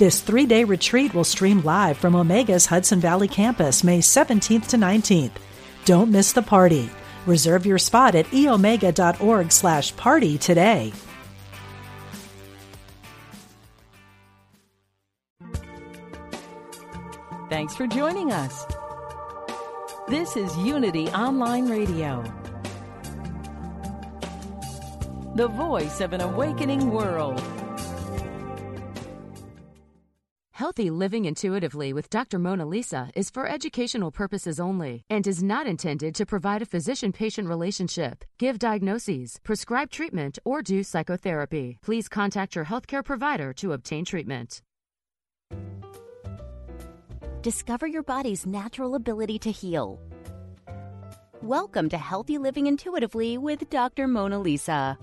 This three day retreat will stream live from Omega's Hudson Valley campus May 17th to 19th. Don't miss the party. Reserve your spot at eomega.org slash party today. Thanks for joining us. This is Unity Online Radio, the voice of an awakening world. Healthy Living Intuitively with Dr. Mona Lisa is for educational purposes only and is not intended to provide a physician patient relationship, give diagnoses, prescribe treatment, or do psychotherapy. Please contact your healthcare provider to obtain treatment. Discover your body's natural ability to heal. Welcome to Healthy Living Intuitively with Dr. Mona Lisa.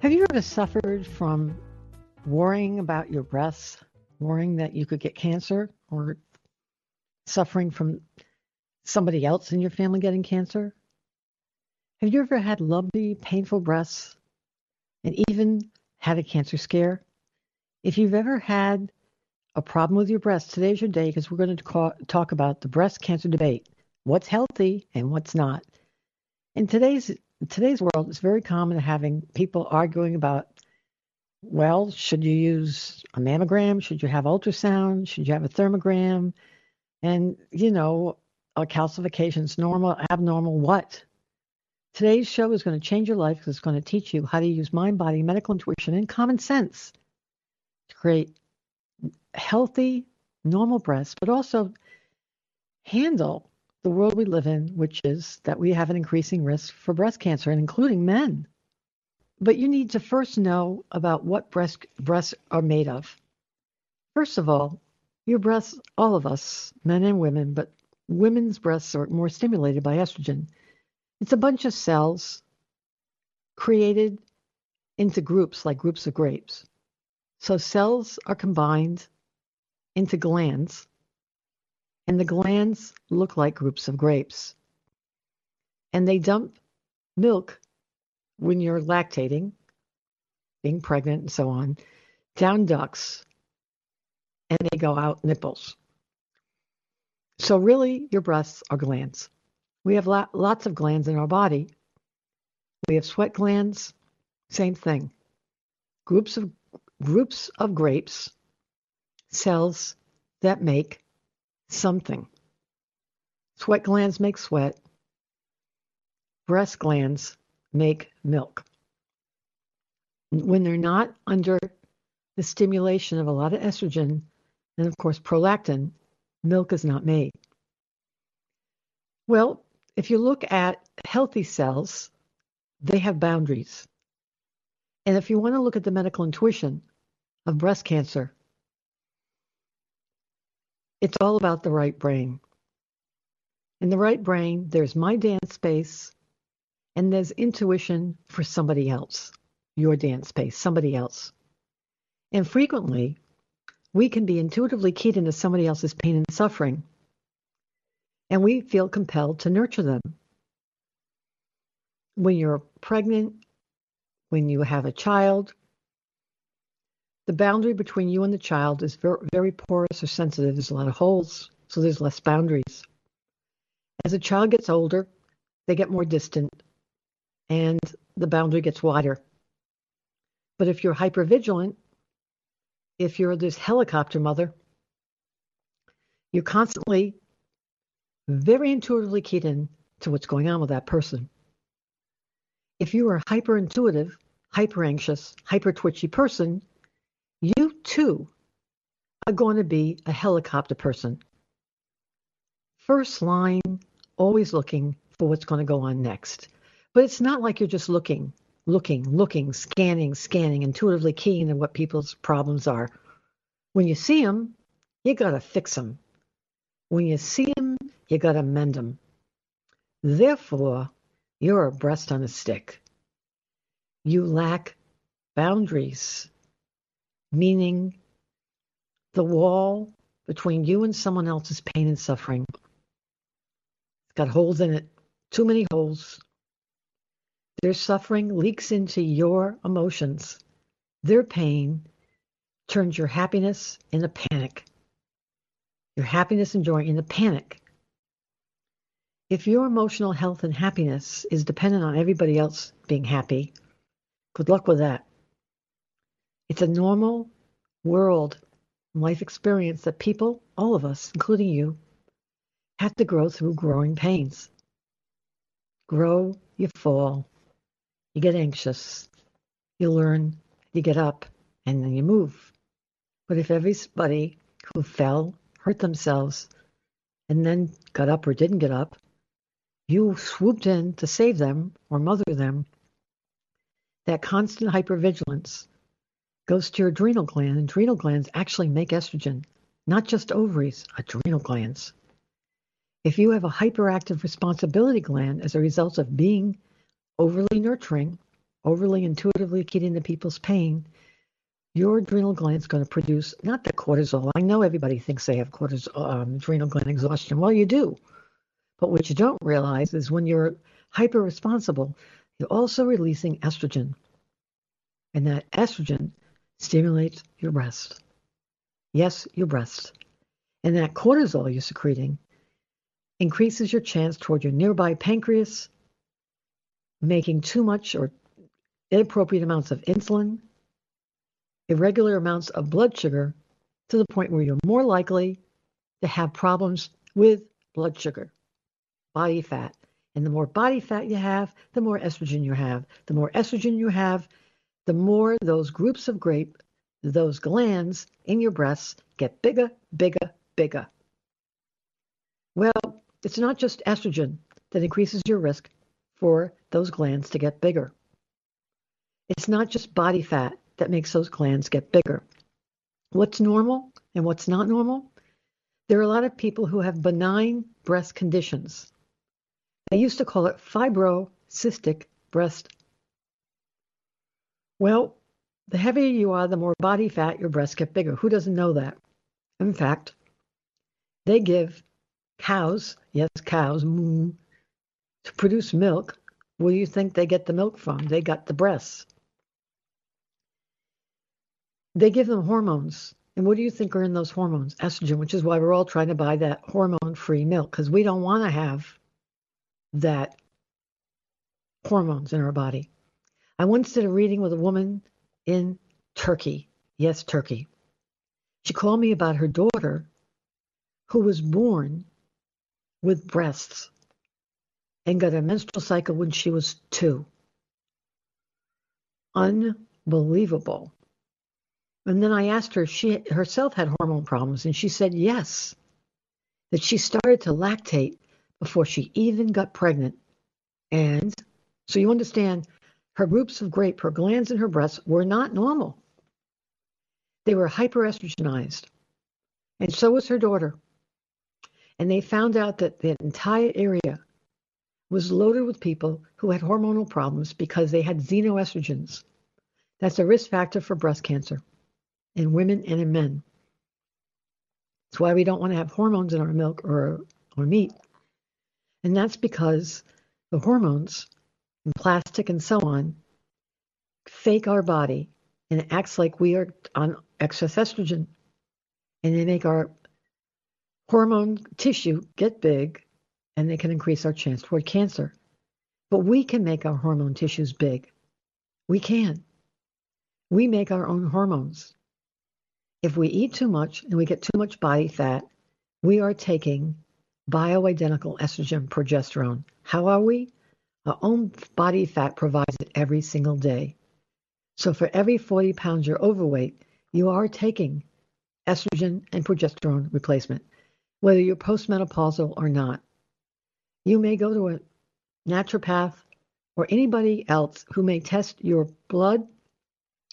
Have you ever suffered from worrying about your breasts, worrying that you could get cancer, or suffering from somebody else in your family getting cancer? Have you ever had lumpy, painful breasts and even had a cancer scare? If you've ever had a problem with your breasts, today's your day because we're going to talk about the breast cancer debate what's healthy and what's not. In today's today's world, it's very common to having people arguing about well, should you use a mammogram? Should you have ultrasound? Should you have a thermogram? And, you know, are calcifications normal, abnormal, what? Today's show is going to change your life because it's going to teach you how to use mind, body, medical intuition, and common sense to create healthy, normal breasts, but also handle the world we live in, which is that we have an increasing risk for breast cancer, and including men. But you need to first know about what breast, breasts are made of. First of all, your breasts, all of us, men and women, but women's breasts are more stimulated by estrogen. It's a bunch of cells created into groups like groups of grapes. So cells are combined into glands, and the glands look like groups of grapes. And they dump milk when you're lactating, being pregnant, and so on, down ducts, and they go out nipples. So, really, your breasts are glands. We have lots of glands in our body. We have sweat glands, same thing. Groups of groups of grapes, cells that make something. Sweat glands make sweat. Breast glands make milk. When they're not under the stimulation of a lot of estrogen and, of course, prolactin, milk is not made. Well, if you look at healthy cells, they have boundaries. And if you want to look at the medical intuition of breast cancer, it's all about the right brain. In the right brain, there's my dance space, and there's intuition for somebody else, your dance space, somebody else. And frequently, we can be intuitively keyed into somebody else's pain and suffering, and we feel compelled to nurture them. When you're pregnant, when you have a child, the boundary between you and the child is very, very porous or sensitive. There's a lot of holes, so there's less boundaries. As a child gets older, they get more distant and the boundary gets wider. But if you're hyper vigilant, if you're this helicopter mother, you're constantly very intuitively keyed in to what's going on with that person. If you are a hyper intuitive, hyper anxious, hyper twitchy person, you too are going to be a helicopter person. First line, always looking for what's going to go on next. But it's not like you're just looking, looking, looking, scanning, scanning, intuitively keying in what people's problems are. When you see them, you got to fix them. When you see them, you got to mend them. Therefore, you're a breast on a stick. You lack boundaries, meaning the wall between you and someone else's pain and suffering. It's got holes in it, too many holes. Their suffering leaks into your emotions. Their pain turns your happiness into panic. Your happiness and joy into panic. If your emotional health and happiness is dependent on everybody else being happy, good luck with that. It's a normal world life experience that people, all of us, including you, have to grow through growing pains. Grow, you fall, you get anxious, you learn, you get up, and then you move. But if everybody who fell, hurt themselves, and then got up or didn't get up, you swooped in to save them or mother them, that constant hypervigilance goes to your adrenal gland. Adrenal glands actually make estrogen, not just ovaries, adrenal glands. If you have a hyperactive responsibility gland as a result of being overly nurturing, overly intuitively keyed to people's pain, your adrenal gland is going to produce not the cortisol. I know everybody thinks they have cortisol, um, adrenal gland exhaustion. Well, you do. But what you don't realize is when you're hyper responsible, you're also releasing estrogen. And that estrogen stimulates your breast. Yes, your breast. And that cortisol you're secreting increases your chance toward your nearby pancreas, making too much or inappropriate amounts of insulin, irregular amounts of blood sugar, to the point where you're more likely to have problems with blood sugar, body fat. And the more body fat you have, the more estrogen you have. The more estrogen you have, the more those groups of grape, those glands in your breasts get bigger, bigger, bigger. Well, it's not just estrogen that increases your risk for those glands to get bigger. It's not just body fat that makes those glands get bigger. What's normal and what's not normal? There are a lot of people who have benign breast conditions. They used to call it fibrocystic breast well, the heavier you are, the more body fat your breasts get bigger. Who doesn't know that? In fact, they give cows, yes, cows, moo, to produce milk. Where do you think they get the milk from? They got the breasts. They give them hormones. And what do you think are in those hormones? Estrogen, which is why we're all trying to buy that hormone free milk because we don't want to have that hormones in our body. I once did a reading with a woman in Turkey. Yes, Turkey. She called me about her daughter who was born with breasts and got a menstrual cycle when she was two. Unbelievable. And then I asked her if she herself had hormone problems, and she said yes, that she started to lactate before she even got pregnant. And so you understand her groups of grape, her glands in her breasts were not normal. They were hyperestrogenized. And so was her daughter. And they found out that the entire area was loaded with people who had hormonal problems because they had xenoestrogens. That's a risk factor for breast cancer in women and in men. That's why we don't want to have hormones in our milk or, or meat. And that's because the hormones and plastic and so on fake our body and it acts like we are on excess estrogen and they make our hormone tissue get big and they can increase our chance toward cancer. But we can make our hormone tissues big. We can. We make our own hormones. If we eat too much and we get too much body fat, we are taking bioidentical estrogen progesterone. How are we? Our own body fat provides it every single day. So for every 40 pounds you're overweight, you are taking estrogen and progesterone replacement, whether you're postmenopausal or not. You may go to a naturopath or anybody else who may test your blood,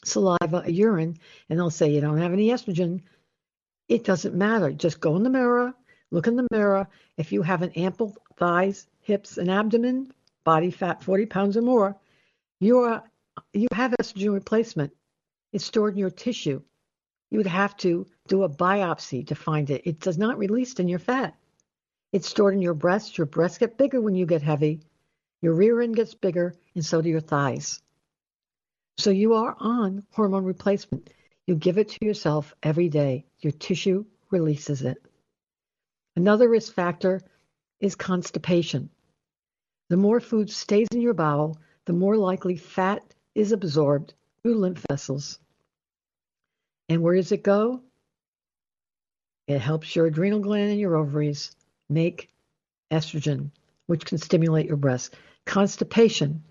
saliva, urine, and they'll say you don't have any estrogen. It doesn't matter. Just go in the mirror, look in the mirror. If you have an ample thighs, hips, and abdomen, body fat 40 pounds or more, you are you have estrogen replacement. It's stored in your tissue. You would have to do a biopsy to find it. It does not release in your fat. It's stored in your breasts. Your breasts get bigger when you get heavy. Your rear end gets bigger, and so do your thighs. So you are on hormone replacement. You give it to yourself every day. Your tissue releases it. Another risk factor is constipation. The more food stays in your bowel, the more likely fat is absorbed through lymph vessels. And where does it go? It helps your adrenal gland and your ovaries make estrogen, which can stimulate your breasts. Constipation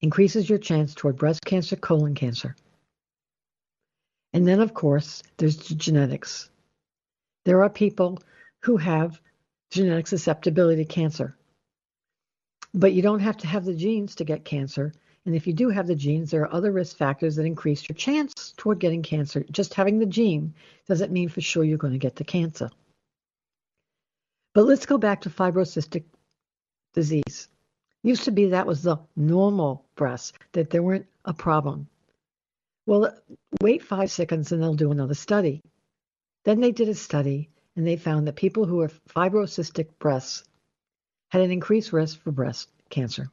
increases your chance toward breast cancer, colon cancer. And then, of course, there's the genetics. There are people who have genetic susceptibility to cancer. But you don't have to have the genes to get cancer. And if you do have the genes, there are other risk factors that increase your chance toward getting cancer. Just having the gene doesn't mean for sure you're going to get the cancer. But let's go back to fibrocystic disease. Used to be that was the normal breast, that there weren't a problem. Well, wait five seconds and they'll do another study. Then they did a study and they found that people who have fibrocystic breasts had an increased risk for breast cancer.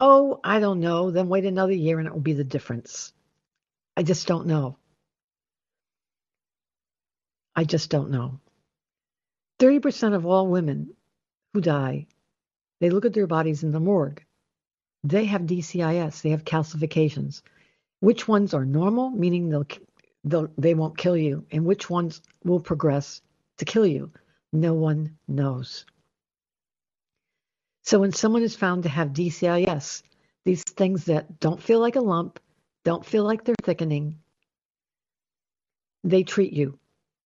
Oh, I don't know. Then wait another year and it will be the difference. I just don't know. I just don't know. 30% of all women who die, they look at their bodies in the morgue. They have DCIS, they have calcifications. Which ones are normal, meaning they'll, they'll, they won't kill you, and which ones will progress to kill you? No one knows. So when someone is found to have DCIS, these things that don't feel like a lump, don't feel like they're thickening, they treat you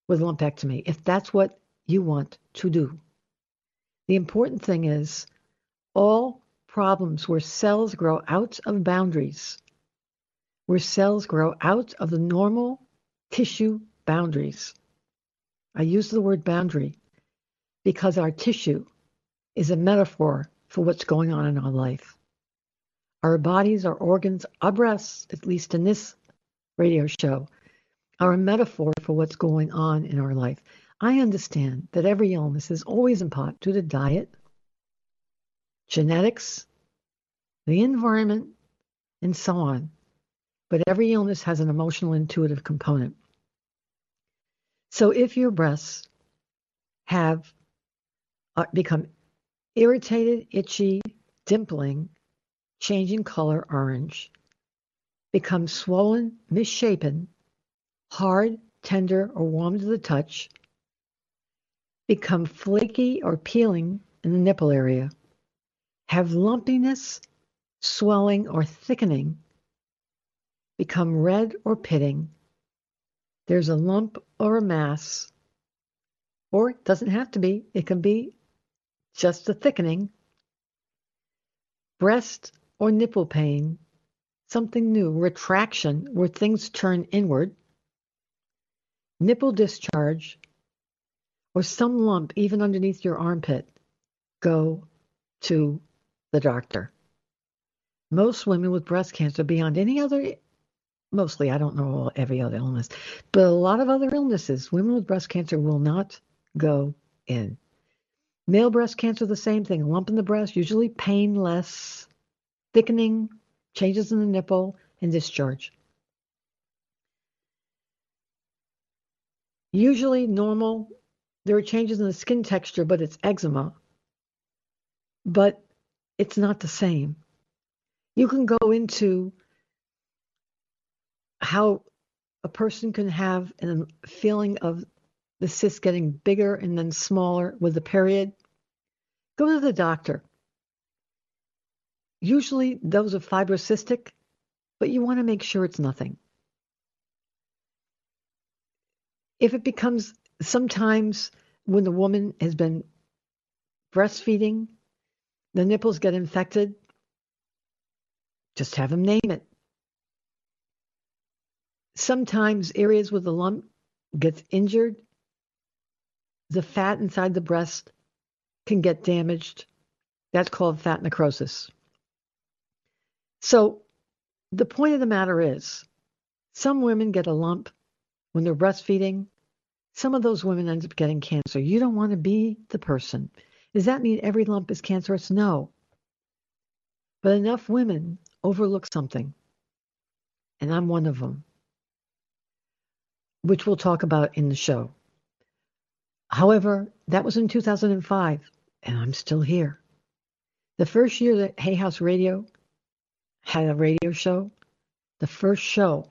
with lumpectomy if that's what you want to do. The important thing is all problems where cells grow out of boundaries, where cells grow out of the normal tissue boundaries. I use the word boundary because our tissue is a metaphor for what's going on in our life. Our bodies, our organs, our breasts, at least in this radio show, are a metaphor for what's going on in our life. I understand that every illness is always in part due to diet, genetics, the environment, and so on. But every illness has an emotional intuitive component. So if your breasts have uh, become irritated, itchy, dimpling, changing color orange, become swollen, misshapen, hard, tender, or warm to the touch, become flaky or peeling in the nipple area, have lumpiness, swelling, or thickening, become red or pitting, there's a lump or a mass, or it doesn't have to be, it can be just a thickening, breast or nipple pain, something new, retraction, where things turn inward, nipple discharge, or some lump even underneath your armpit, go to the doctor. Most women with breast cancer, beyond any other, mostly, I don't know every other illness, but a lot of other illnesses, women with breast cancer will not go in. Male breast cancer, the same thing, lump in the breast, usually painless, thickening, changes in the nipple, and discharge. Usually normal there are changes in the skin texture, but it's eczema. But it's not the same. You can go into how a person can have a feeling of the cyst getting bigger and then smaller with the period. Go to the doctor. Usually those are fibrocystic, but you want to make sure it's nothing. If it becomes sometimes when the woman has been breastfeeding, the nipples get infected, just have them name it. Sometimes areas with the lump gets injured, the fat inside the breast can get damaged. That's called fat necrosis. So, the point of the matter is some women get a lump when they're breastfeeding. Some of those women end up getting cancer. You don't want to be the person. Does that mean every lump is cancerous? No. But enough women overlook something, and I'm one of them, which we'll talk about in the show. However, that was in 2005, and I'm still here. The first year that Hay House Radio had a radio show, the first show,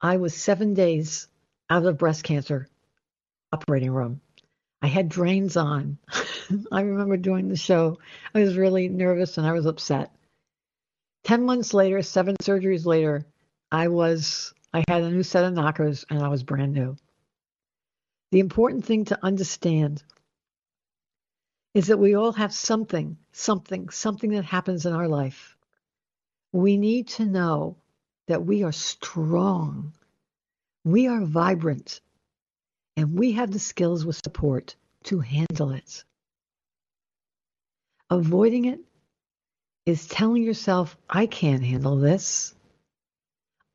I was seven days out of breast cancer operating room. I had drains on. I remember doing the show. I was really nervous and I was upset. 10 months later, seven surgeries later, I was I had a new set of knockers and I was brand new. The important thing to understand is that we all have something, something, something that happens in our life. We need to know that we are strong, we are vibrant, and we have the skills with support to handle it. Avoiding it is telling yourself, I can't handle this.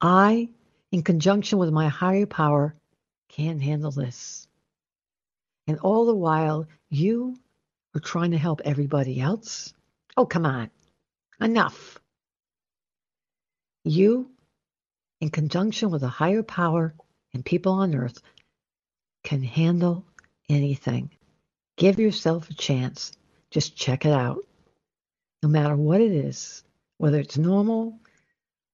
I, in conjunction with my higher power, can't handle this. And all the while, you are trying to help everybody else. Oh, come on. Enough. You, in conjunction with a higher power and people on earth, can handle anything. Give yourself a chance. Just check it out. No matter what it is, whether it's normal,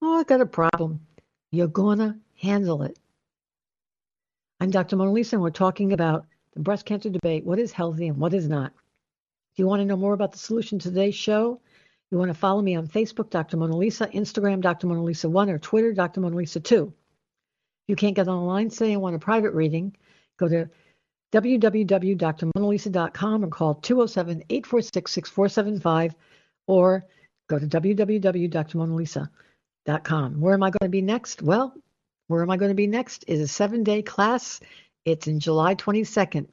oh, I got a problem, you're going to handle it. I'm Dr. Mona Lisa, and we're talking about the breast cancer debate what is healthy and what is not. If you want to know more about the solution to today's show, you want to follow me on Facebook, Dr. Mona Lisa, Instagram, Dr. Mona Lisa 1, or Twitter, Dr. Mona Lisa 2. If you can't get online today and want a private reading, go to www.drmonalisa.com or call 207 846 6475 or go to www.drmonalisa.com. Where am I going to be next? Well, where am I going to be next is a seven day class it's in July 22nd.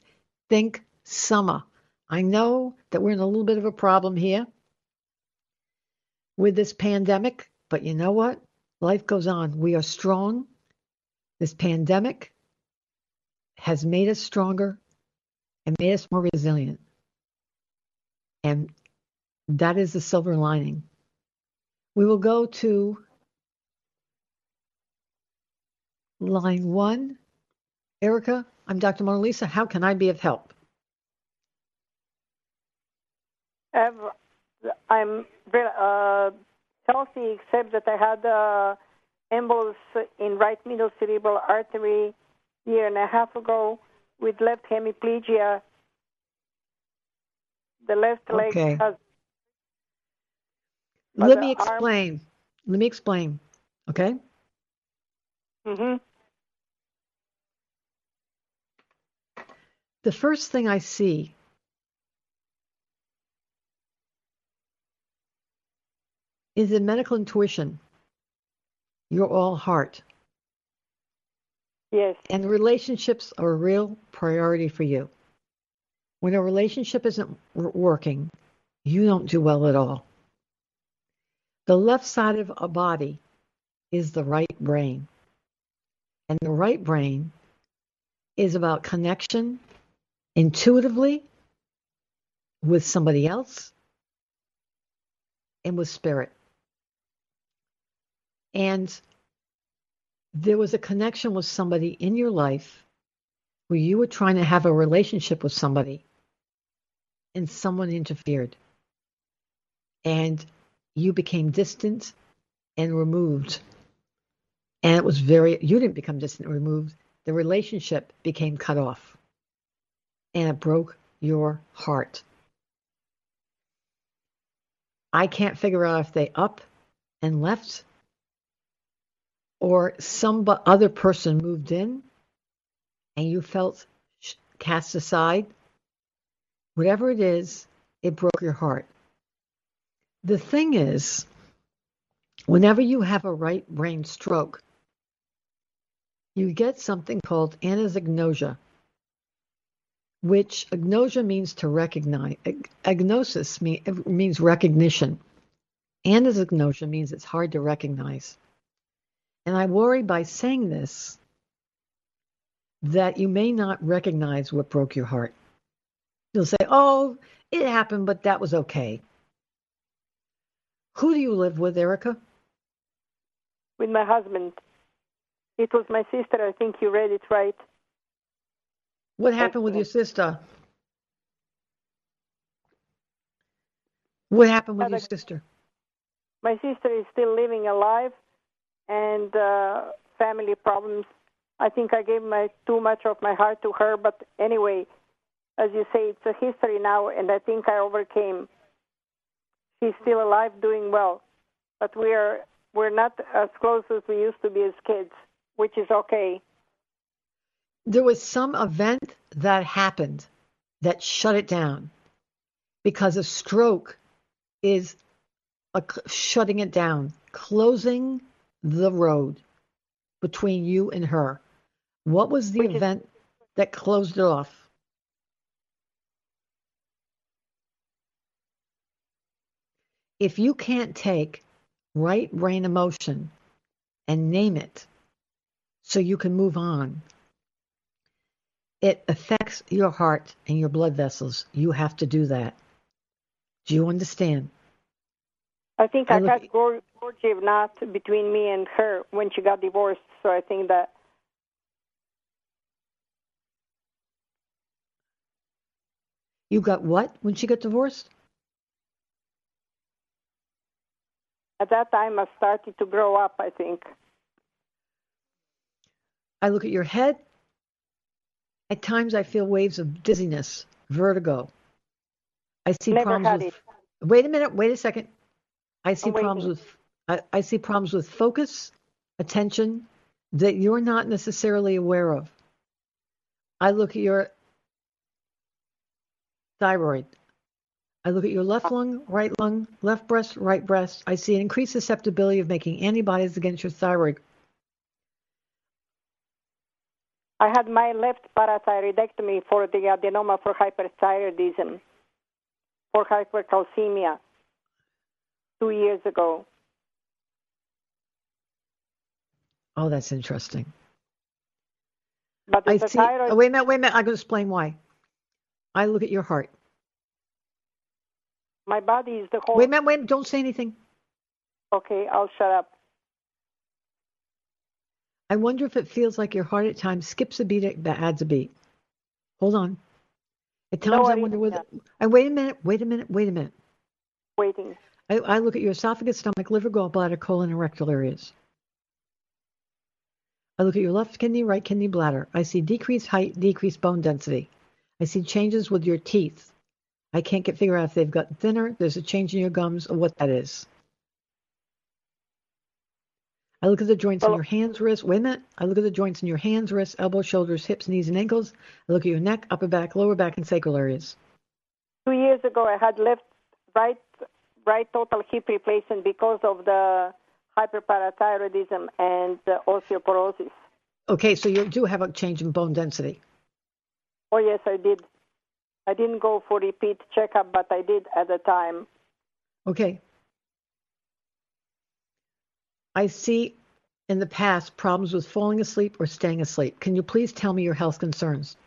Think summer. I know that we're in a little bit of a problem here with this pandemic, but you know what? Life goes on. We are strong. This pandemic has made us stronger and made us more resilient. And that is the silver lining. We will go to line one Erica, I'm Dr. Mona Lisa. How can I be of help? Um, I'm very uh, healthy, except that I had uh, embolus in right middle cerebral artery year and a half ago with left hemiplegia. The left leg okay. has. Let me explain. Arm... Let me explain. Okay. Mhm. the first thing I see is in medical intuition. You're all heart. Yes. And relationships are a real priority for you. When a relationship isn't working, you don't do well at all. The left side of a body is the right brain. And the right brain is about connection intuitively with somebody else and with spirit. And there was a connection with somebody in your life where you were trying to have a relationship with somebody and someone interfered. And you became distant and removed. And it was very, you didn't become distant and removed. The relationship became cut off and it broke your heart. I can't figure out if they up and left or some other person moved in and you felt cast aside. Whatever it is, it broke your heart. The thing is, whenever you have a right brain stroke, you get something called anosognosia, which agnosia means to recognize. Agnosis mean, means recognition. Anosognosia means it's hard to recognize. And I worry by saying this that you may not recognize what broke your heart. You'll say, oh, it happened, but that was okay. Who do you live with, Erica? With my husband. It was my sister. I think you read it right. What happened with your sister? What happened with your sister? My sister is still living alive, and uh, family problems. I think I gave my too much of my heart to her, but anyway, as you say, it's a history now, and I think I overcame. She's still alive, doing well, but we are we're not as close as we used to be as kids which is okay. There was some event that happened that shut it down because a stroke is a, shutting it down, closing the road between you and her. What was the which event is- that closed it off? If you can't take right brain emotion and name it, so you can move on. It affects your heart and your blood vessels. You have to do that. Do you understand? I think I, I got Gorgiev not between me and her when she got divorced, so I think that. You got what when she got divorced? At that time, I started to grow up, I think. I look at your head. At times, I feel waves of dizziness, vertigo. I see Never problems with. It. Wait a minute. Wait a second. I see problems with. I, I see problems with focus, attention, that you're not necessarily aware of. I look at your thyroid. I look at your left lung, right lung, left breast, right breast. I see an increased susceptibility of making antibodies against your thyroid I had my left parathyroidectomy for the adenoma for hyperthyroidism, for hypercalcemia, two years ago. Oh, that's interesting. But I see. Thyroid... Oh, wait a minute. Wait a minute. I'm going to explain why. I look at your heart. My body is the whole. Wait a minute. Wait. Don't say anything. Okay, I'll shut up. I wonder if it feels like your heart at times skips a beat that adds a beat. Hold on. At times no, I, I wonder whether. I wait a minute. Wait a minute. Wait a minute. Waiting. I, I look at your esophagus, stomach, liver, gallbladder, colon, and rectal areas. I look at your left kidney, right kidney, bladder. I see decreased height, decreased bone density. I see changes with your teeth. I can't get figure out if they've gotten thinner. There's a change in your gums or what that is. I look at the joints in your hands, wrists. Wait a minute. I look at the joints in your hands, wrists, elbows, shoulders, hips, knees, and ankles. I look at your neck, upper back, lower back, and sacral areas. Two years ago, I had left right right total hip replacement because of the hyperparathyroidism and the osteoporosis. Okay, so you do have a change in bone density. Oh yes, I did. I didn't go for repeat checkup, but I did at the time. Okay, I see in the past problems with falling asleep or staying asleep. Can you please tell me your health concerns?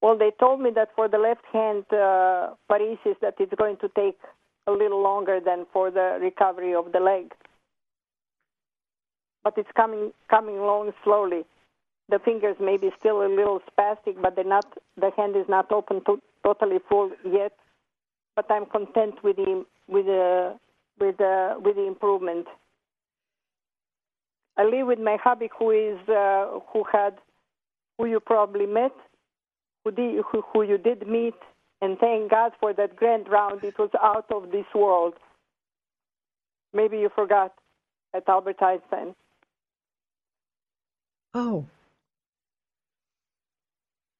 Well, they told me that for the left hand uh, paresis that it's going to take a little longer than for the recovery of the leg. But it's coming coming along slowly. The fingers may be still a little spastic, but they're not. The hand is not open to, totally full yet. But I'm content with the with the with uh, with the improvement. I live with my hubby, who is uh, who had who you probably met, who, who, who you did meet, and thank God for that grand round. It was out of this world. Maybe you forgot at Albert Einstein. Oh,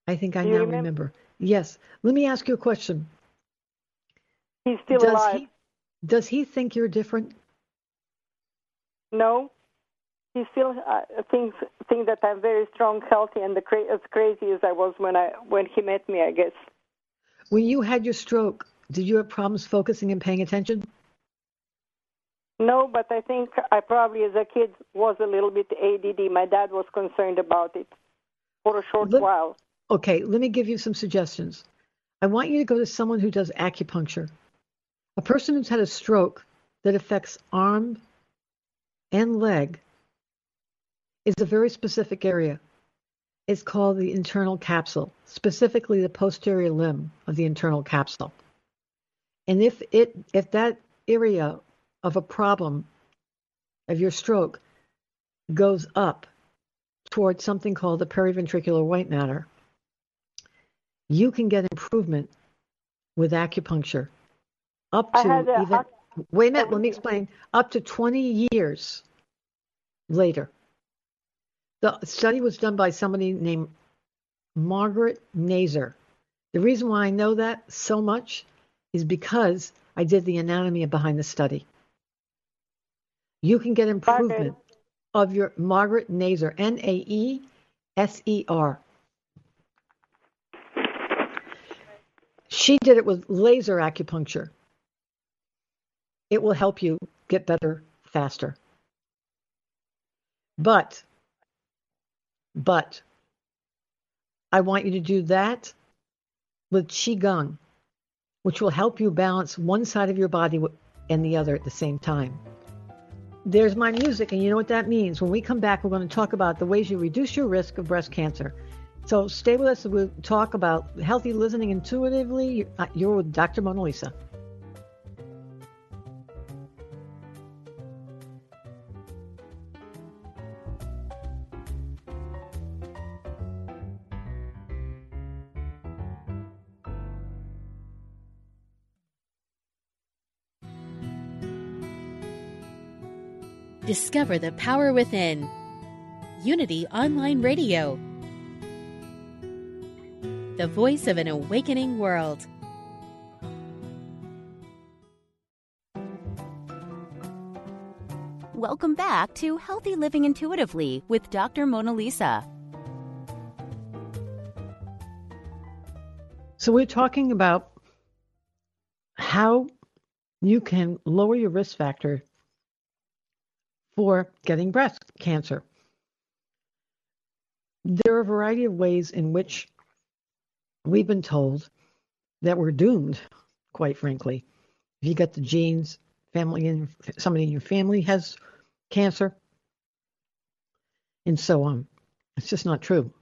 I think I now remember? remember? Yes. Let me ask you a question. He's still Does alive. He, does he think you're different? No. he still uh, thinks think that I'm very strong, healthy, and the cra- as crazy as I was when I when he met me. I guess. When you had your stroke, did you have problems focusing and paying attention? No, but I think I probably, as a kid, was a little bit ADD. My dad was concerned about it for a short Let- while. Okay, let me give you some suggestions. I want you to go to someone who does acupuncture. A person who's had a stroke that affects arm and leg is a very specific area. It's called the internal capsule, specifically the posterior limb of the internal capsule. And if it if that area of a problem of your stroke goes up towards something called the periventricular white matter, you can get improvement with acupuncture up to a- even wait a minute let me explain up to 20 years later the study was done by somebody named margaret naeser the reason why i know that so much is because i did the anatomy behind the study you can get improvement of your margaret naeser E n-a-e-s-e-r She did it with laser acupuncture. It will help you get better faster. But, but, I want you to do that with Qigong, which will help you balance one side of your body and the other at the same time. There's my music, and you know what that means. When we come back, we're going to talk about the ways you reduce your risk of breast cancer. So stay with us. We'll talk about healthy listening intuitively. Uh, You're with Dr. Mona Lisa. Discover the power within. Unity Online Radio. The voice of an awakening world. Welcome back to Healthy Living Intuitively with Dr. Mona Lisa. So we're talking about how you can lower your risk factor for getting breast cancer. There are a variety of ways in which we've been told that we're doomed, quite frankly. If you got the genes, family and somebody in your family has cancer, and so on. It's just not true.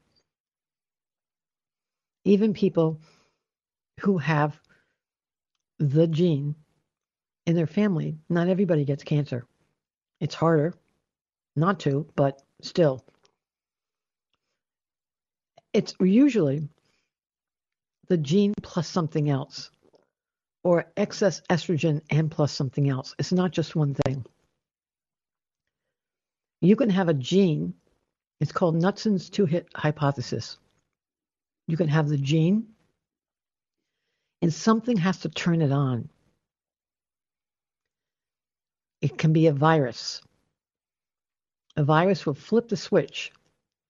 Even people who have the gene in their family, not everybody gets cancer. It's harder not to, but still. It's usually the gene plus something else, or excess estrogen and plus something else. It's not just one thing. You can have a gene, it's called Knudson's two hit hypothesis. You can have the gene, and something has to turn it on. It can be a virus. A virus will flip the switch.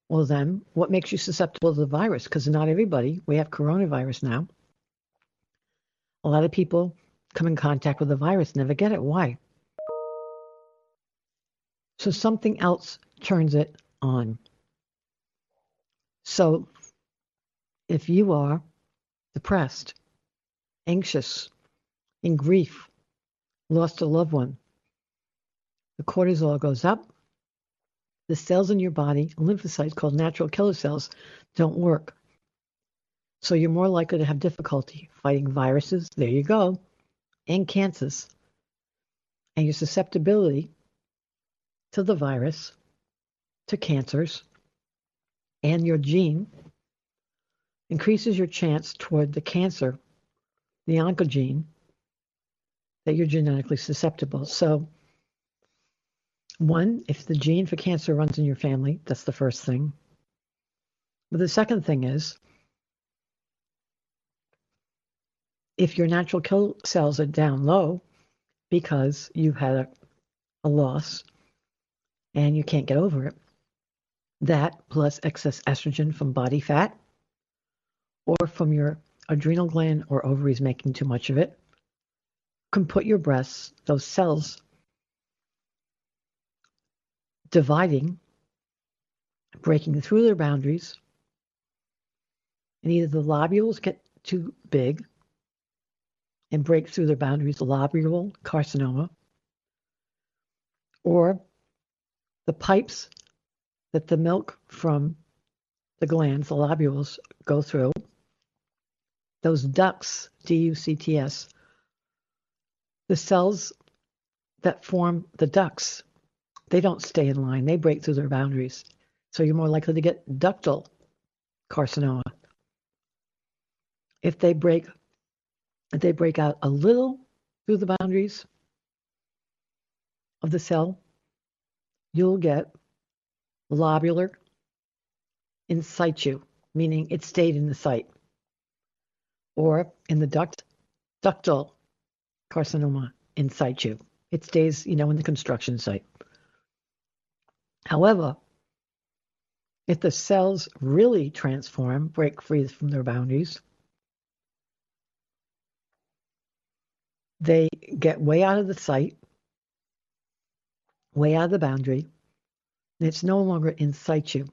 Well, then, what makes you susceptible to the virus? Because not everybody, we have coronavirus now. A lot of people come in contact with the virus, never get it. Why? So something else turns it on. So if you are depressed, anxious, in grief, lost a loved one, the cortisol goes up. The cells in your body, lymphocytes called natural killer cells, don't work. So you're more likely to have difficulty fighting viruses, there you go, and cancers. And your susceptibility to the virus, to cancers, and your gene increases your chance toward the cancer, the oncogene, that you're genetically susceptible. So, one, if the gene for cancer runs in your family, that's the first thing. But the second thing is, if your natural kill cells are down low because you've had a, a loss, and you can't get over it, that plus excess estrogen from body fat or from your adrenal gland or ovaries making too much of it can put your breasts, those cells, dividing, breaking through their boundaries, and either the lobules get too big and break through their boundaries, lobule carcinoma, or the pipes that the milk from the glands, the lobules, go through, those ducts, D U C T S, the cells that form the ducts, they don't stay in line. They break through their boundaries. So you're more likely to get ductal carcinoma. If they break if they break out a little through the boundaries of the cell, you'll get lobular in situ, meaning it stayed in the site, or in the duct, ductal carcinoma in situ. It stays, you know, in the construction site. However, if the cells really transform, break free from their boundaries, they get way out of the site, way out of the boundary, and it's no longer in you.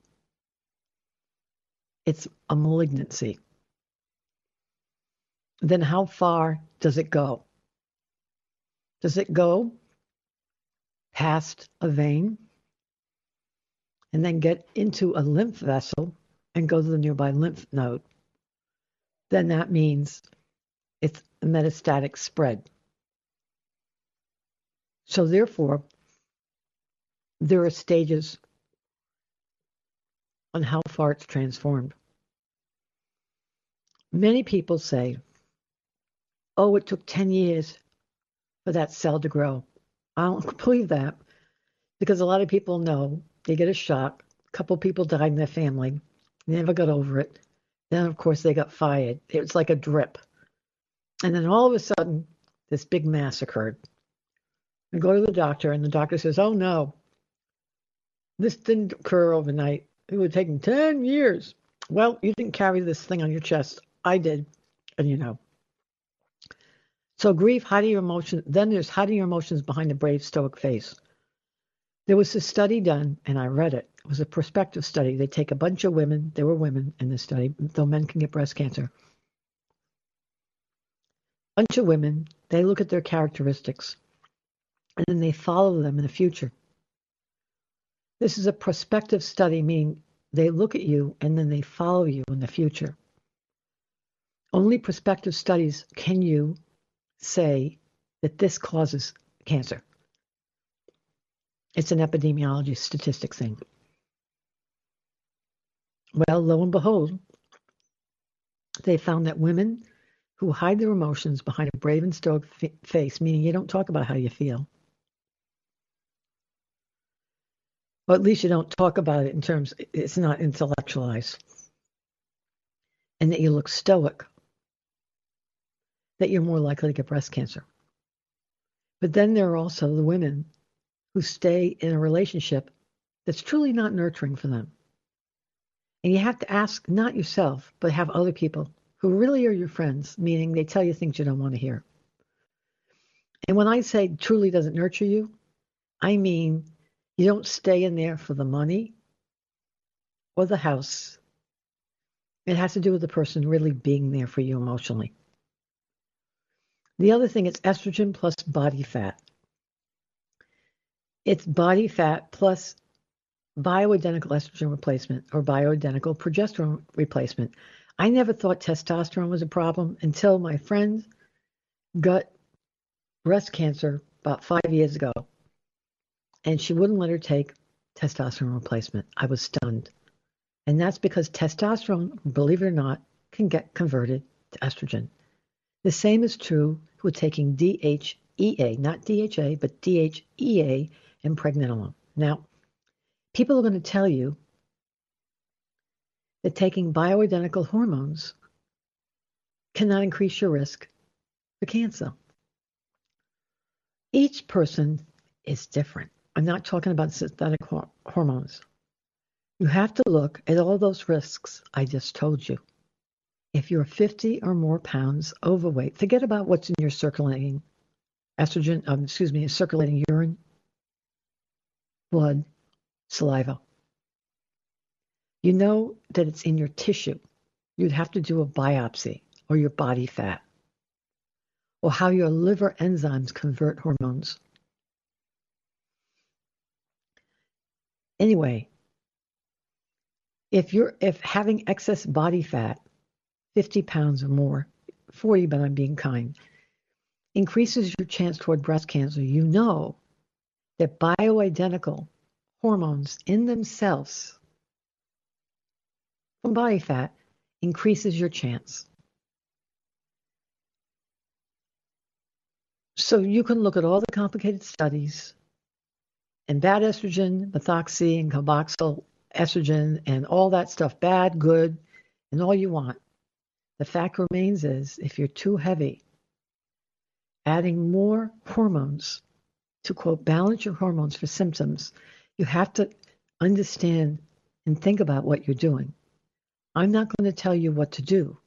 It's a malignancy. Then how far does it go? Does it go past a vein and then get into a lymph vessel and go to the nearby lymph node? Then that means it's a metastatic spread. So, therefore, there are stages on how far it's transformed. Many people say, oh, it took 10 years for that cell to grow. I don't believe that because a lot of people know they get a shock. A couple people died in their family, they never got over it. Then, of course, they got fired. It was like a drip. And then all of a sudden, this big mass occurred. I go to the doctor, and the doctor says, Oh no, this didn't occur overnight. It would take 10 years. Well, you didn't carry this thing on your chest. I did. And you know. So, grief, hiding your emotions. Then there's hiding your emotions behind a brave, stoic face. There was a study done, and I read it. It was a prospective study. They take a bunch of women, there were women in this study, though men can get breast cancer. Bunch of women, they look at their characteristics and then they follow them in the future. This is a prospective study, meaning they look at you and then they follow you in the future. Only prospective studies can you say that this causes cancer. It's an epidemiology statistics thing. Well, lo and behold, they found that women who hide their emotions behind a brave and stoic f- face, meaning you don't talk about how you feel, Or at least you don't talk about it in terms, it's not intellectualized. And that you look stoic, that you're more likely to get breast cancer. But then there are also the women who stay in a relationship that's truly not nurturing for them. And you have to ask not yourself, but have other people who really are your friends, meaning they tell you things you don't want to hear. And when I say truly doesn't nurture you, I mean you don't stay in there for the money or the house. It has to do with the person really being there for you emotionally. The other thing is estrogen plus body fat. It's body fat plus bioidentical estrogen replacement or bioidentical progesterone replacement. I never thought testosterone was a problem until my friend got breast cancer about five years ago and she wouldn't let her take testosterone replacement. I was stunned. And that's because testosterone, believe it or not, can get converted to estrogen. The same is true with taking DHEA, not DHA, but DHEA and pregnenolone. Now, people are going to tell you that taking bioidentical hormones cannot increase your risk for cancer. Each person is different. I'm not talking about synthetic hor- hormones. You have to look at all those risks I just told you. If you're 50 or more pounds overweight, forget about what's in your circulating estrogen, um, excuse me, circulating urine, blood, saliva. You know that it's in your tissue. You'd have to do a biopsy or your body fat or how your liver enzymes convert hormones. Anyway, if you're if having excess body fat, 50 pounds or more, 40, but I'm being kind, increases your chance toward breast cancer, you know that bioidentical hormones in themselves from body fat increases your chance. So you can look at all the complicated studies and bad estrogen, methoxy, and carboxyl estrogen, and all that stuff, bad, good, and all you want. The fact remains is if you're too heavy, adding more hormones to quote balance your hormones for symptoms, you have to understand and think about what you're doing. I'm not going to tell you what to do,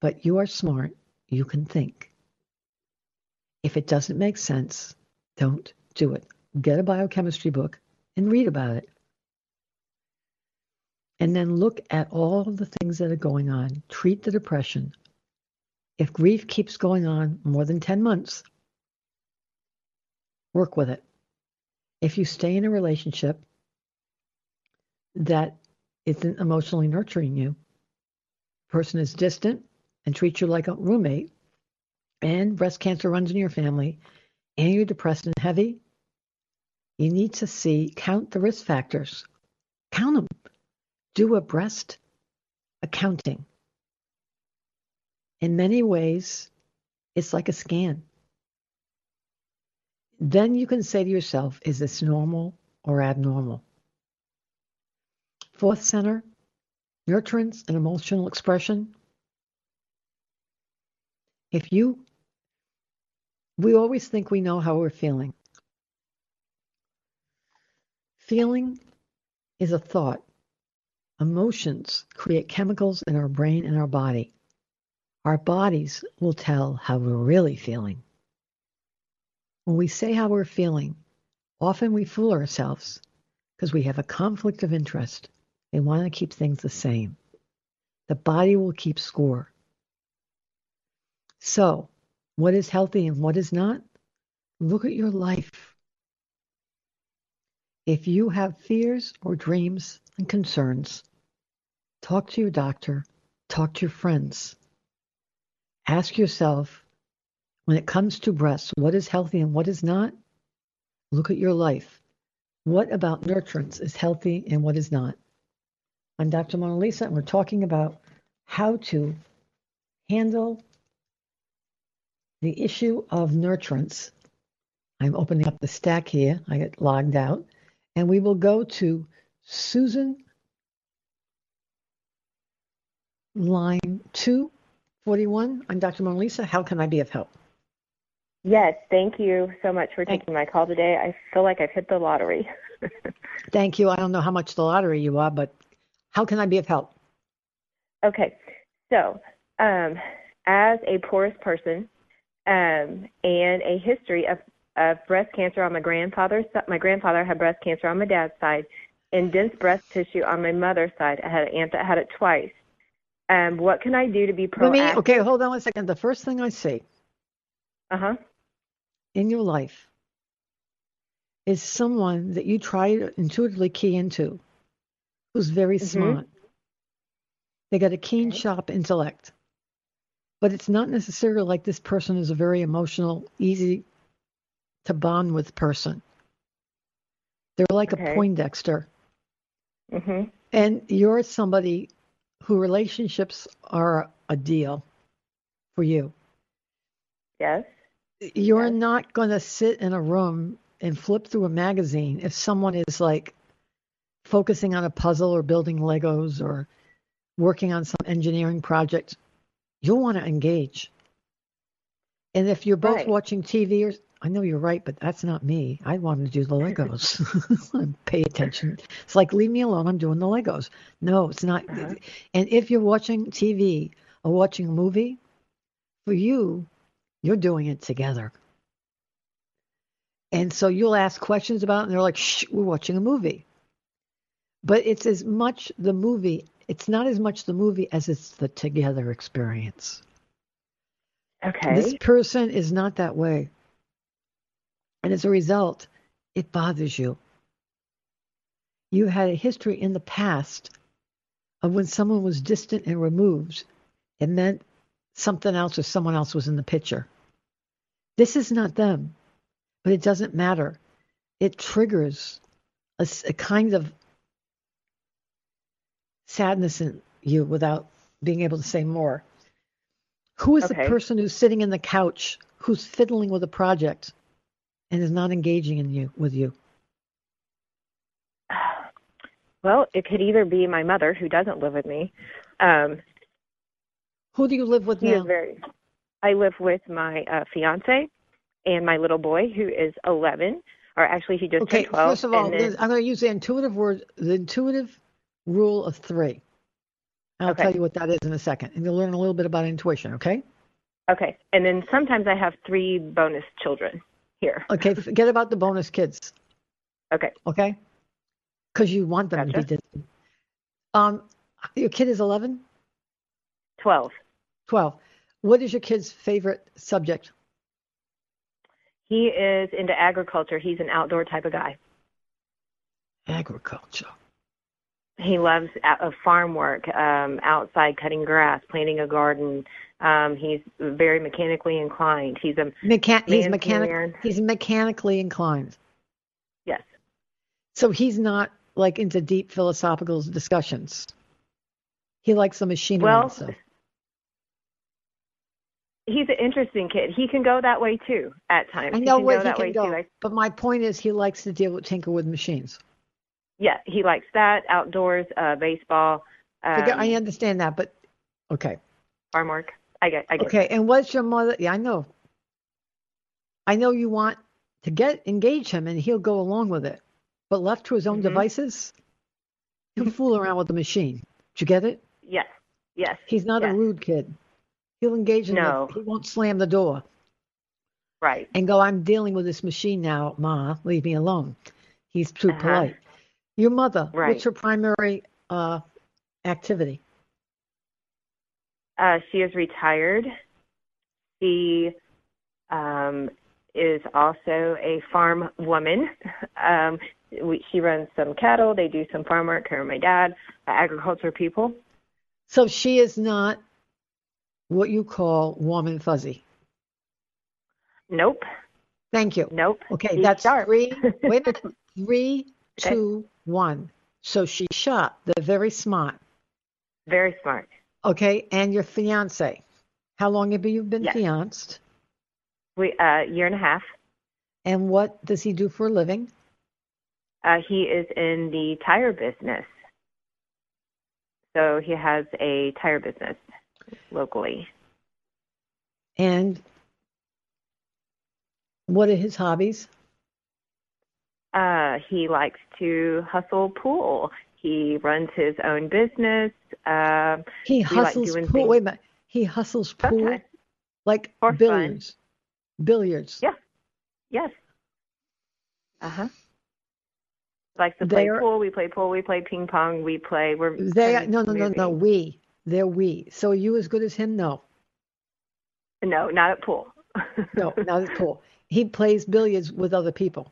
but you are smart. You can think. If it doesn't make sense, don't do it. Get a biochemistry book and read about it. And then look at all the things that are going on. Treat the depression. If grief keeps going on more than 10 months, work with it. If you stay in a relationship that isn't emotionally nurturing you, person is distant and treats you like a roommate, and breast cancer runs in your family, and you're depressed and heavy, you need to see, count the risk factors. Count them. Do a breast accounting. In many ways, it's like a scan. Then you can say to yourself, is this normal or abnormal? Fourth center, nurturance and emotional expression. If you, we always think we know how we're feeling. Feeling is a thought. Emotions create chemicals in our brain and our body. Our bodies will tell how we're really feeling. When we say how we're feeling, often we fool ourselves because we have a conflict of interest. They want to keep things the same. The body will keep score. So, what is healthy and what is not? Look at your life. If you have fears or dreams and concerns, talk to your doctor, talk to your friends. Ask yourself when it comes to breasts, what is healthy and what is not? Look at your life. What about nurturance is healthy and what is not? I'm Dr. Mona Lisa, and we're talking about how to handle the issue of nurturance. I'm opening up the stack here. I get logged out. And we will go to Susan, line 241. I'm Dr. Mona Lisa. How can I be of help? Yes, thank you so much for Thank- taking my call today. I feel like I've hit the lottery. Thank you. I don't know how much the lottery you are, but how can I be of help? okay, so um, as a porous person um, and a history of, of breast cancer on my grandfather's my grandfather had breast cancer on my dad's side and dense breast tissue on my mother's side. I had an aunt that had it twice. Um, what can I do to be proactive? me, okay, hold on one second. The first thing I see Uh huh. In your life is someone that you try to intuitively key into who's very Mhm. smart. They got a keen, sharp intellect. But it's not necessarily like this person is a very emotional, easy to bond with person. They're like a Okay. Poindexter. Mhm. And you're somebody who relationships are a deal for you. Yes. You're not going to sit in a room and flip through a magazine if someone is like focusing on a puzzle or building Legos or working on some engineering project. You'll want to engage. And if you're both Right. watching TV or I know you're right, but that's not me. I want to do the Legos. Pay attention. It's like, leave me alone. I'm doing the Legos. No, it's not. Uh-huh. And if you're watching TV or watching a movie, for you, you're doing it together. And so you'll ask questions about it, and they're like, shh, we're watching a movie. But it's as much the movie, it's not as much the movie as it's the together experience. Okay. This person is not that way. And as a result, it bothers you. You had a history in the past of when someone was distant and removed, it meant something else or someone else was in the picture. This is not them, but it doesn't matter. It triggers a kind of sadness in you without being able to say more. Who is the person who's sitting in the couch, who's fiddling with a project, and is not engaging in you with you? Well, it could either be my mother, who doesn't live with me. Um, Who do you live with now? very. I live with my uh, fiance and my little boy, who is 11, or actually he just okay, turned 12. first of all, then, I'm going to use the intuitive word, the intuitive rule of three. I'll Okay. tell you what that is in a second, and you'll learn a little bit about intuition. Okay? okay, and then sometimes I have three bonus children here. Okay. Forget about the bonus kids. Okay, Okay? Because you want them to be distant. Um, your kid is 11, 12. 12. What is your kid's favorite subject? He is into agriculture. He's an outdoor type of guy. Agriculture. He loves farm work, um, outside cutting grass, planting a garden. Um, he's very mechanically inclined. He's a Mechan- he's mechanic. man. He's mechanically inclined. yes, So he's not like into deep philosophical discussions. He likes the machinery Well. He's an interesting kid. He can go that way too at times. I know he can where go he that can way go, too. But my point is he likes to deal with tinker with machines. yeah, he likes that outdoors, uh, baseball, um, Forget- I understand that, but okay, farm work. I get, I get. okay. And what's your mother? Yeah, I know. I know you want to get engage him, and he'll go along with it. But left to his own Mhm. devices, he'll fool around with the machine. Did you get it? Yes, yes. He's not yes. a rude kid. He'll engage in No. it. He won't slam the door. Right. and go, I'm dealing with this machine now, Ma, leave me alone. He's too Uh-huh. polite. Your mother, Right. what's her primary uh, activity? Uh, she is retired. She um, is also a farm woman. Um, we, she runs some cattle. They do some farm work. Her and my dad, are agriculture people. So she is not what you call warm and fuzzy. Nope. Thank you. Nope. Okay, that's sharp. three. Wait a minute. Three, Okay. two, one. So she's sharp. They're very smart. Very smart. Okay, and your fiance. How long have you been Yes. fianced? We uh, year and a half. And what does he do for a living? Uh, he is in the tire business. So he has a tire business locally. And what are his hobbies? Uh, he likes to hustle pool. He runs his own business. Uh, He hustles doing pool. things- Wait a minute. He hustles pool Sometimes. like For fun. billiards. Billiards. Yeah. yes. Uh huh. Likes to play They're- pool. We play pool. We play ping pong. We play. We're They no no no no we. They're we. So are you as good as him? No. No, not at pool. No, not at pool. He plays billiards with other people.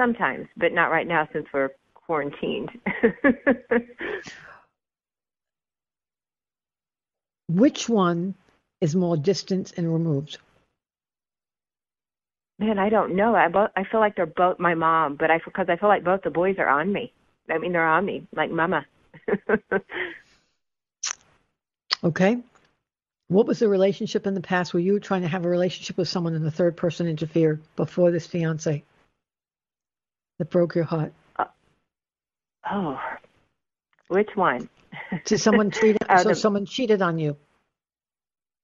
Sometimes, but not right now since we're quarantined. Which one is more distant and removed? Man, I don't know. I both. I feel like they're both my mom, but I because I feel like both the boys are on me. I mean, they're on me like mama. Okay. What was the relationship in the past? where you were trying to have a relationship with someone and the third person interfered before this fiance that broke your heart? oh, which one? Did someone treat Uh, so the- someone cheated on you?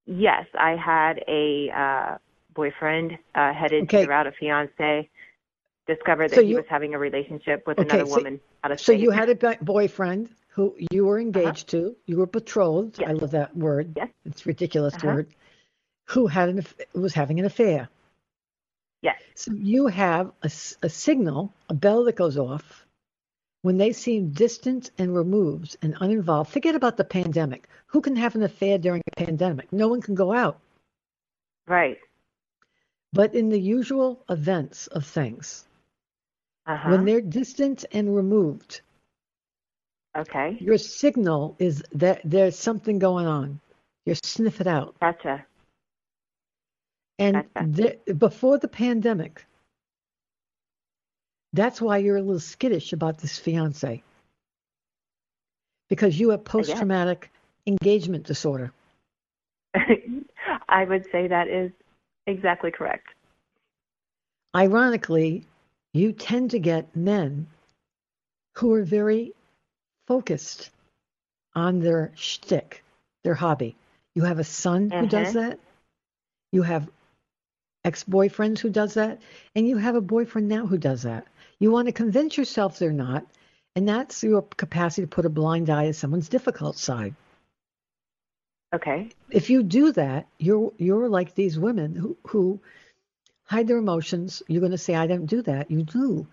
Yes, I had a uh, boyfriend, uh, headed Okay. the route of fiance, discovered that So he was having a relationship with Okay, another so- woman out of So you had a boyfriend who you were engaged to, you were betrothed. I love that word. Yes. It's a ridiculous Uh-huh. word. Who had an was having an affair. Yes. So you have a, a signal, a bell that goes off when they seem distant and removed and uninvolved. Forget about the pandemic. Who can have an affair during a pandemic? No one can go out. Right. But in the usual events of things, Uh-huh. when they're distant and removed, okay. your signal is that there's something going on. You sniff it out. Gotcha. And Gotcha. the, before the pandemic, that's why you're a little skittish about this fiance. Because you have post traumatic engagement disorder. I would say that is exactly correct. Ironically, you tend to get men who are very focused on their shtick, their hobby. You have a son who does Mhm. that. You have ex-boyfriends who does that, and you have a boyfriend now who does that. You want to convince yourself they're not, and that's your capacity to put a blind eye to someone's difficult side. Okay. If you do that, you're you're like these women who who hide their emotions. You're going to say, "I don't do that." You do.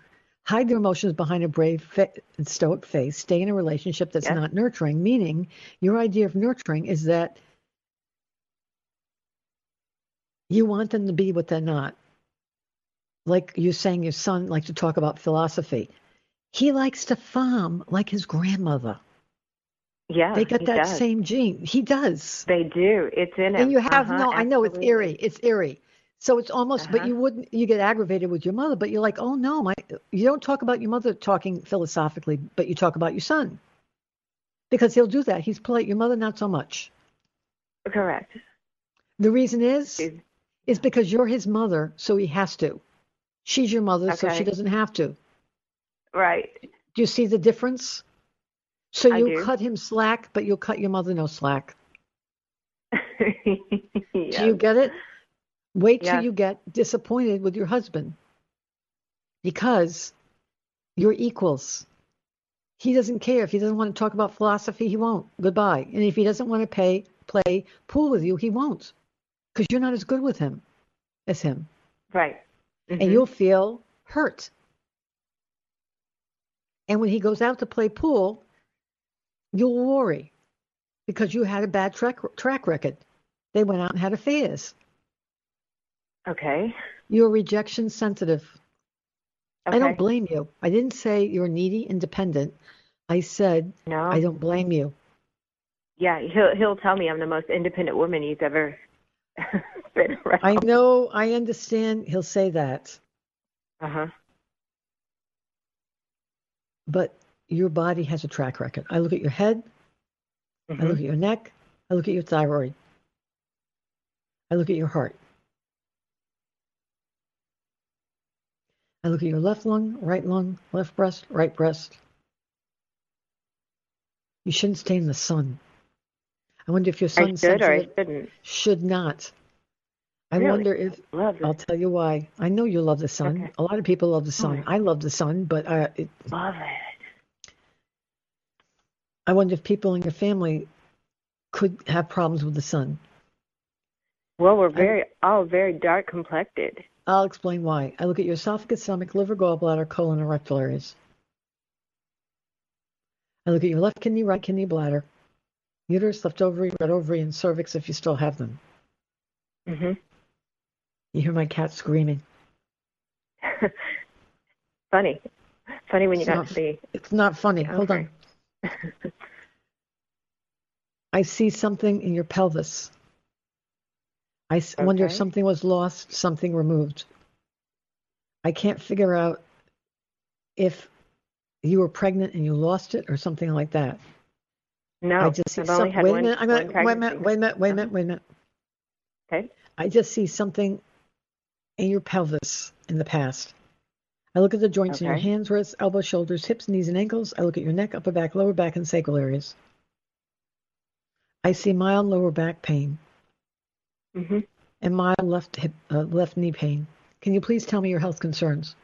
Hide their emotions behind a brave fa- and stoic face. Stay in a relationship that's Yes. not nurturing. Meaning, your idea of nurturing is that you want them to be what they're not. Like you're saying, your son likes to talk about philosophy. He likes to farm like his grandmother. Yeah. they got that does. same gene. He does. They do. It's in him. And you have Uh-huh, no, I know it's eerie. It's eerie. So it's almost, but Uh-huh. you wouldn't, you get aggravated with your mother, but you're like, oh no, my, you don't talk about your mother talking philosophically, but you talk about your son. Because he'll do that. He's polite. Your mother, not so much. Correct. The reason is, is because you're his mother, so he has to. She's your mother, so she doesn't have to. Right. Do you see the difference? So you cut him slack, but you'll cut your mother no slack. yes. Do you get it? Wait till you get disappointed with your husband because you're equals. He doesn't care. If he doesn't want to talk about philosophy, he won't. Goodbye. And if he doesn't want to pay, play pool with you, he won't because you're not as good with him as him. Right. And Mhm. you'll feel hurt. And when he goes out to play pool, you'll worry because you had a bad track, track record. They went out and had affairs. Okay. You're rejection sensitive. I don't blame you. I didn't say you're needy and dependent. I said No. I don't blame you. Yeah, he'll he'll tell me I'm the most independent woman he's ever been around. I know, I understand he'll say that, Uh huh. but your body has a track record. I look at your head, I Mm-hmm. look at your neck, I look at your thyroid, I look at your heart. I look at your left lung, right lung, left breast, right breast. You shouldn't stay in the sun. I wonder if your sun I should or I shouldn't. Should not. I Really? wonder if Love I'll tell you why. I know you love the sun. Okay. A lot of people love the sun. Mm. I love the sun, but uh, it, Love it. I wonder if people in your family could have problems with the sun. Well, we're very all very dark complected. I'll explain why. I look at your esophagus, stomach, liver, gallbladder, colon, and rectal areas. I look at your left kidney, right kidney, bladder, uterus, left ovary, right ovary, and cervix if you still have them. Mm-hmm. You hear my cat screaming. Funny. Funny when you It's got not- to be. It's not funny. Hold on. I see something in your pelvis. I s- wonder if something was lost, something removed. I can't figure out if you were pregnant and you lost it or something like that. No, I just see I've some, wait one, a minute. I'm gonna, wait a minute. Wait a minute. Wait a minute. Wait a minute. Okay. I just see something in your pelvis in the past. I look at the joints in your hands, wrists, elbows, shoulders, hips, knees, and ankles. I look at your neck, upper back, lower back, and sacral areas. I see mild lower back pain. Hmm and mild left hip, uh, left knee pain. Can you please tell me your health concerns?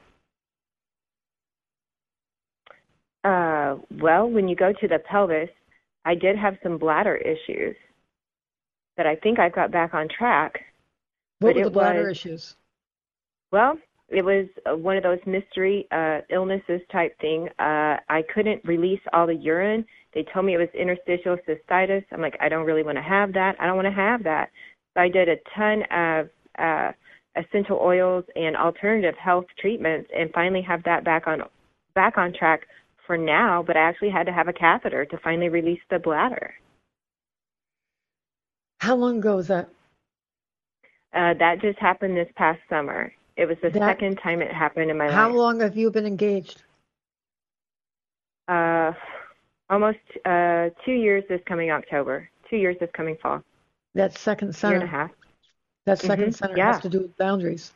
Uh, well, when you go to the pelvis, I did have some bladder issues that I think I've got back on track. What were the bladder was, issues? Well, it was uh, one of those mystery uh, illnesses type thing. Uh, I couldn't release all the urine. They told me it was interstitial cystitis. I'm like, I don't really want to have that. I don't want to have that. I did a ton of uh, essential oils and alternative health treatments, and finally have that back on back on track for now. But I actually had to have a catheter to finally release the bladder. How long ago was that? Uh, that just happened this past summer. It was the That- second time it happened in my How life. How long have you been engaged? Uh, almost uh, two years this coming October. Two years this coming fall. That second Year center. and a half. That 2nd Mhm, center yeah. has to do with boundaries.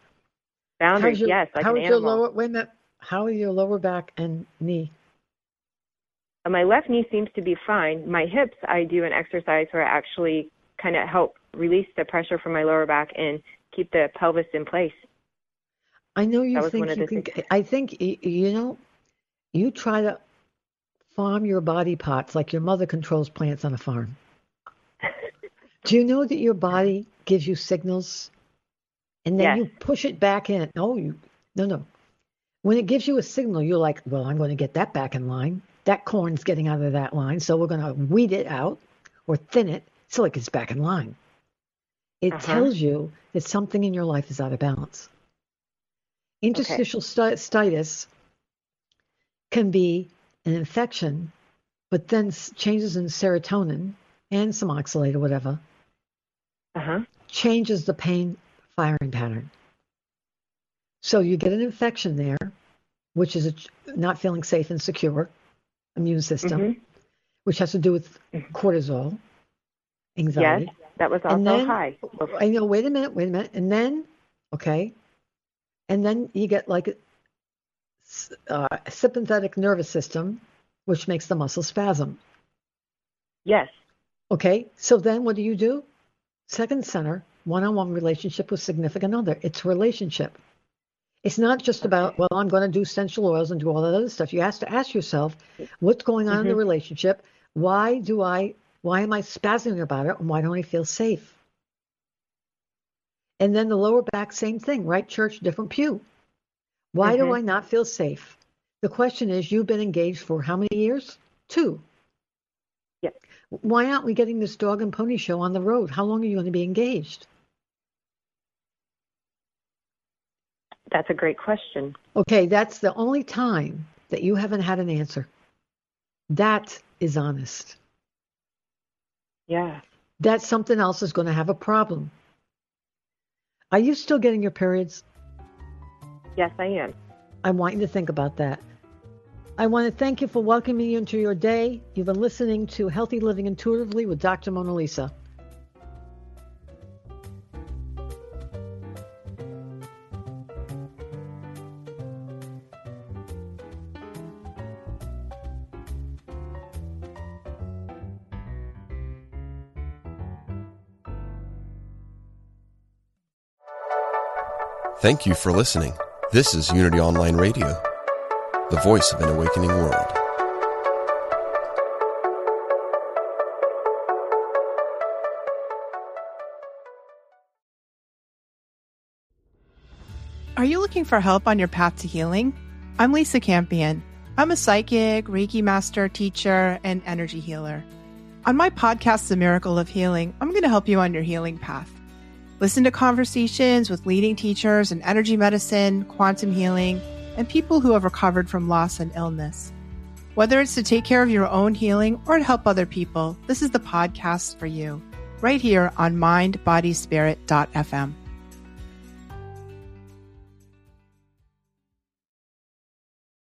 Boundaries, your, yes, like how an is your lower? Wait a minute. How are your lower back and knee? Uh, My left knee seems to be fine. My hips, I do an exercise where I actually kind of help release the pressure from my lower back and keep the pelvis in place. I know you That think you can. I think you know. You try to farm your body parts like your mother controls plants on a farm. Do you know that your body gives you signals, and then Yes. you push it back in? No, you no no. When it gives you a signal, you're like, well, I'm going to get that back in line. That corn's getting out of that line, so we're going to weed it out or thin it so it gets back in line. It Uh-huh. tells you that something in your life is out of balance. Interstitial sti- stitis can be an infection, but then s- changes in serotonin and some oxalate or whatever Uh huh. changes the pain firing pattern. So you get an infection there, which is a, not feeling safe and secure immune system, Mhm. which has to do with Mhm. cortisol, anxiety. Yes, that was also then- high. I know, wait a minute, wait a minute. And then, okay, and then you get like a uh, sympathetic nervous system, which makes the muscle spasm. Yes. Okay, so then what do you do? Second center, one on one relationship with significant other. It's relationship. It's not just about, well, I'm going to do essential oils and do all that other stuff. You have to ask yourself, what's going on in the Mhm. relationship? Why do I, why am I spazzing about it? And why don't I feel safe? And then the lower back, same thing, right church, different pew. Why do Mhm. I not feel safe? The question is, you've been engaged for how many years? Two. Why aren't we getting this dog and pony show on the road? How long are you going to be engaged? That's a great question. Okay, that's the only time that you haven't had an answer. That is honest. Yeah. That something else is going to have a problem. Are you still getting your periods? Yes, I am. I want you to think about that. I want to thank you for welcoming me into your day. You've been listening to Healthy Living Intuitively with Dr. Mona Lisa. Thank you for listening. This is Unity Online Radio, the voice of an awakening world. Are you looking for help on your path to healing? I'm Lisa Campion. I'm a psychic, Reiki master, teacher, and energy healer. On my podcast, The Miracle of Healing, I'm going to help you on your healing path. Listen to conversations with leading teachers in energy medicine, quantum healing, and people who have recovered from loss and illness. Whether it's to take care of your own healing or to help other people, this is the podcast for you, right here on mindbodyspirit.fm.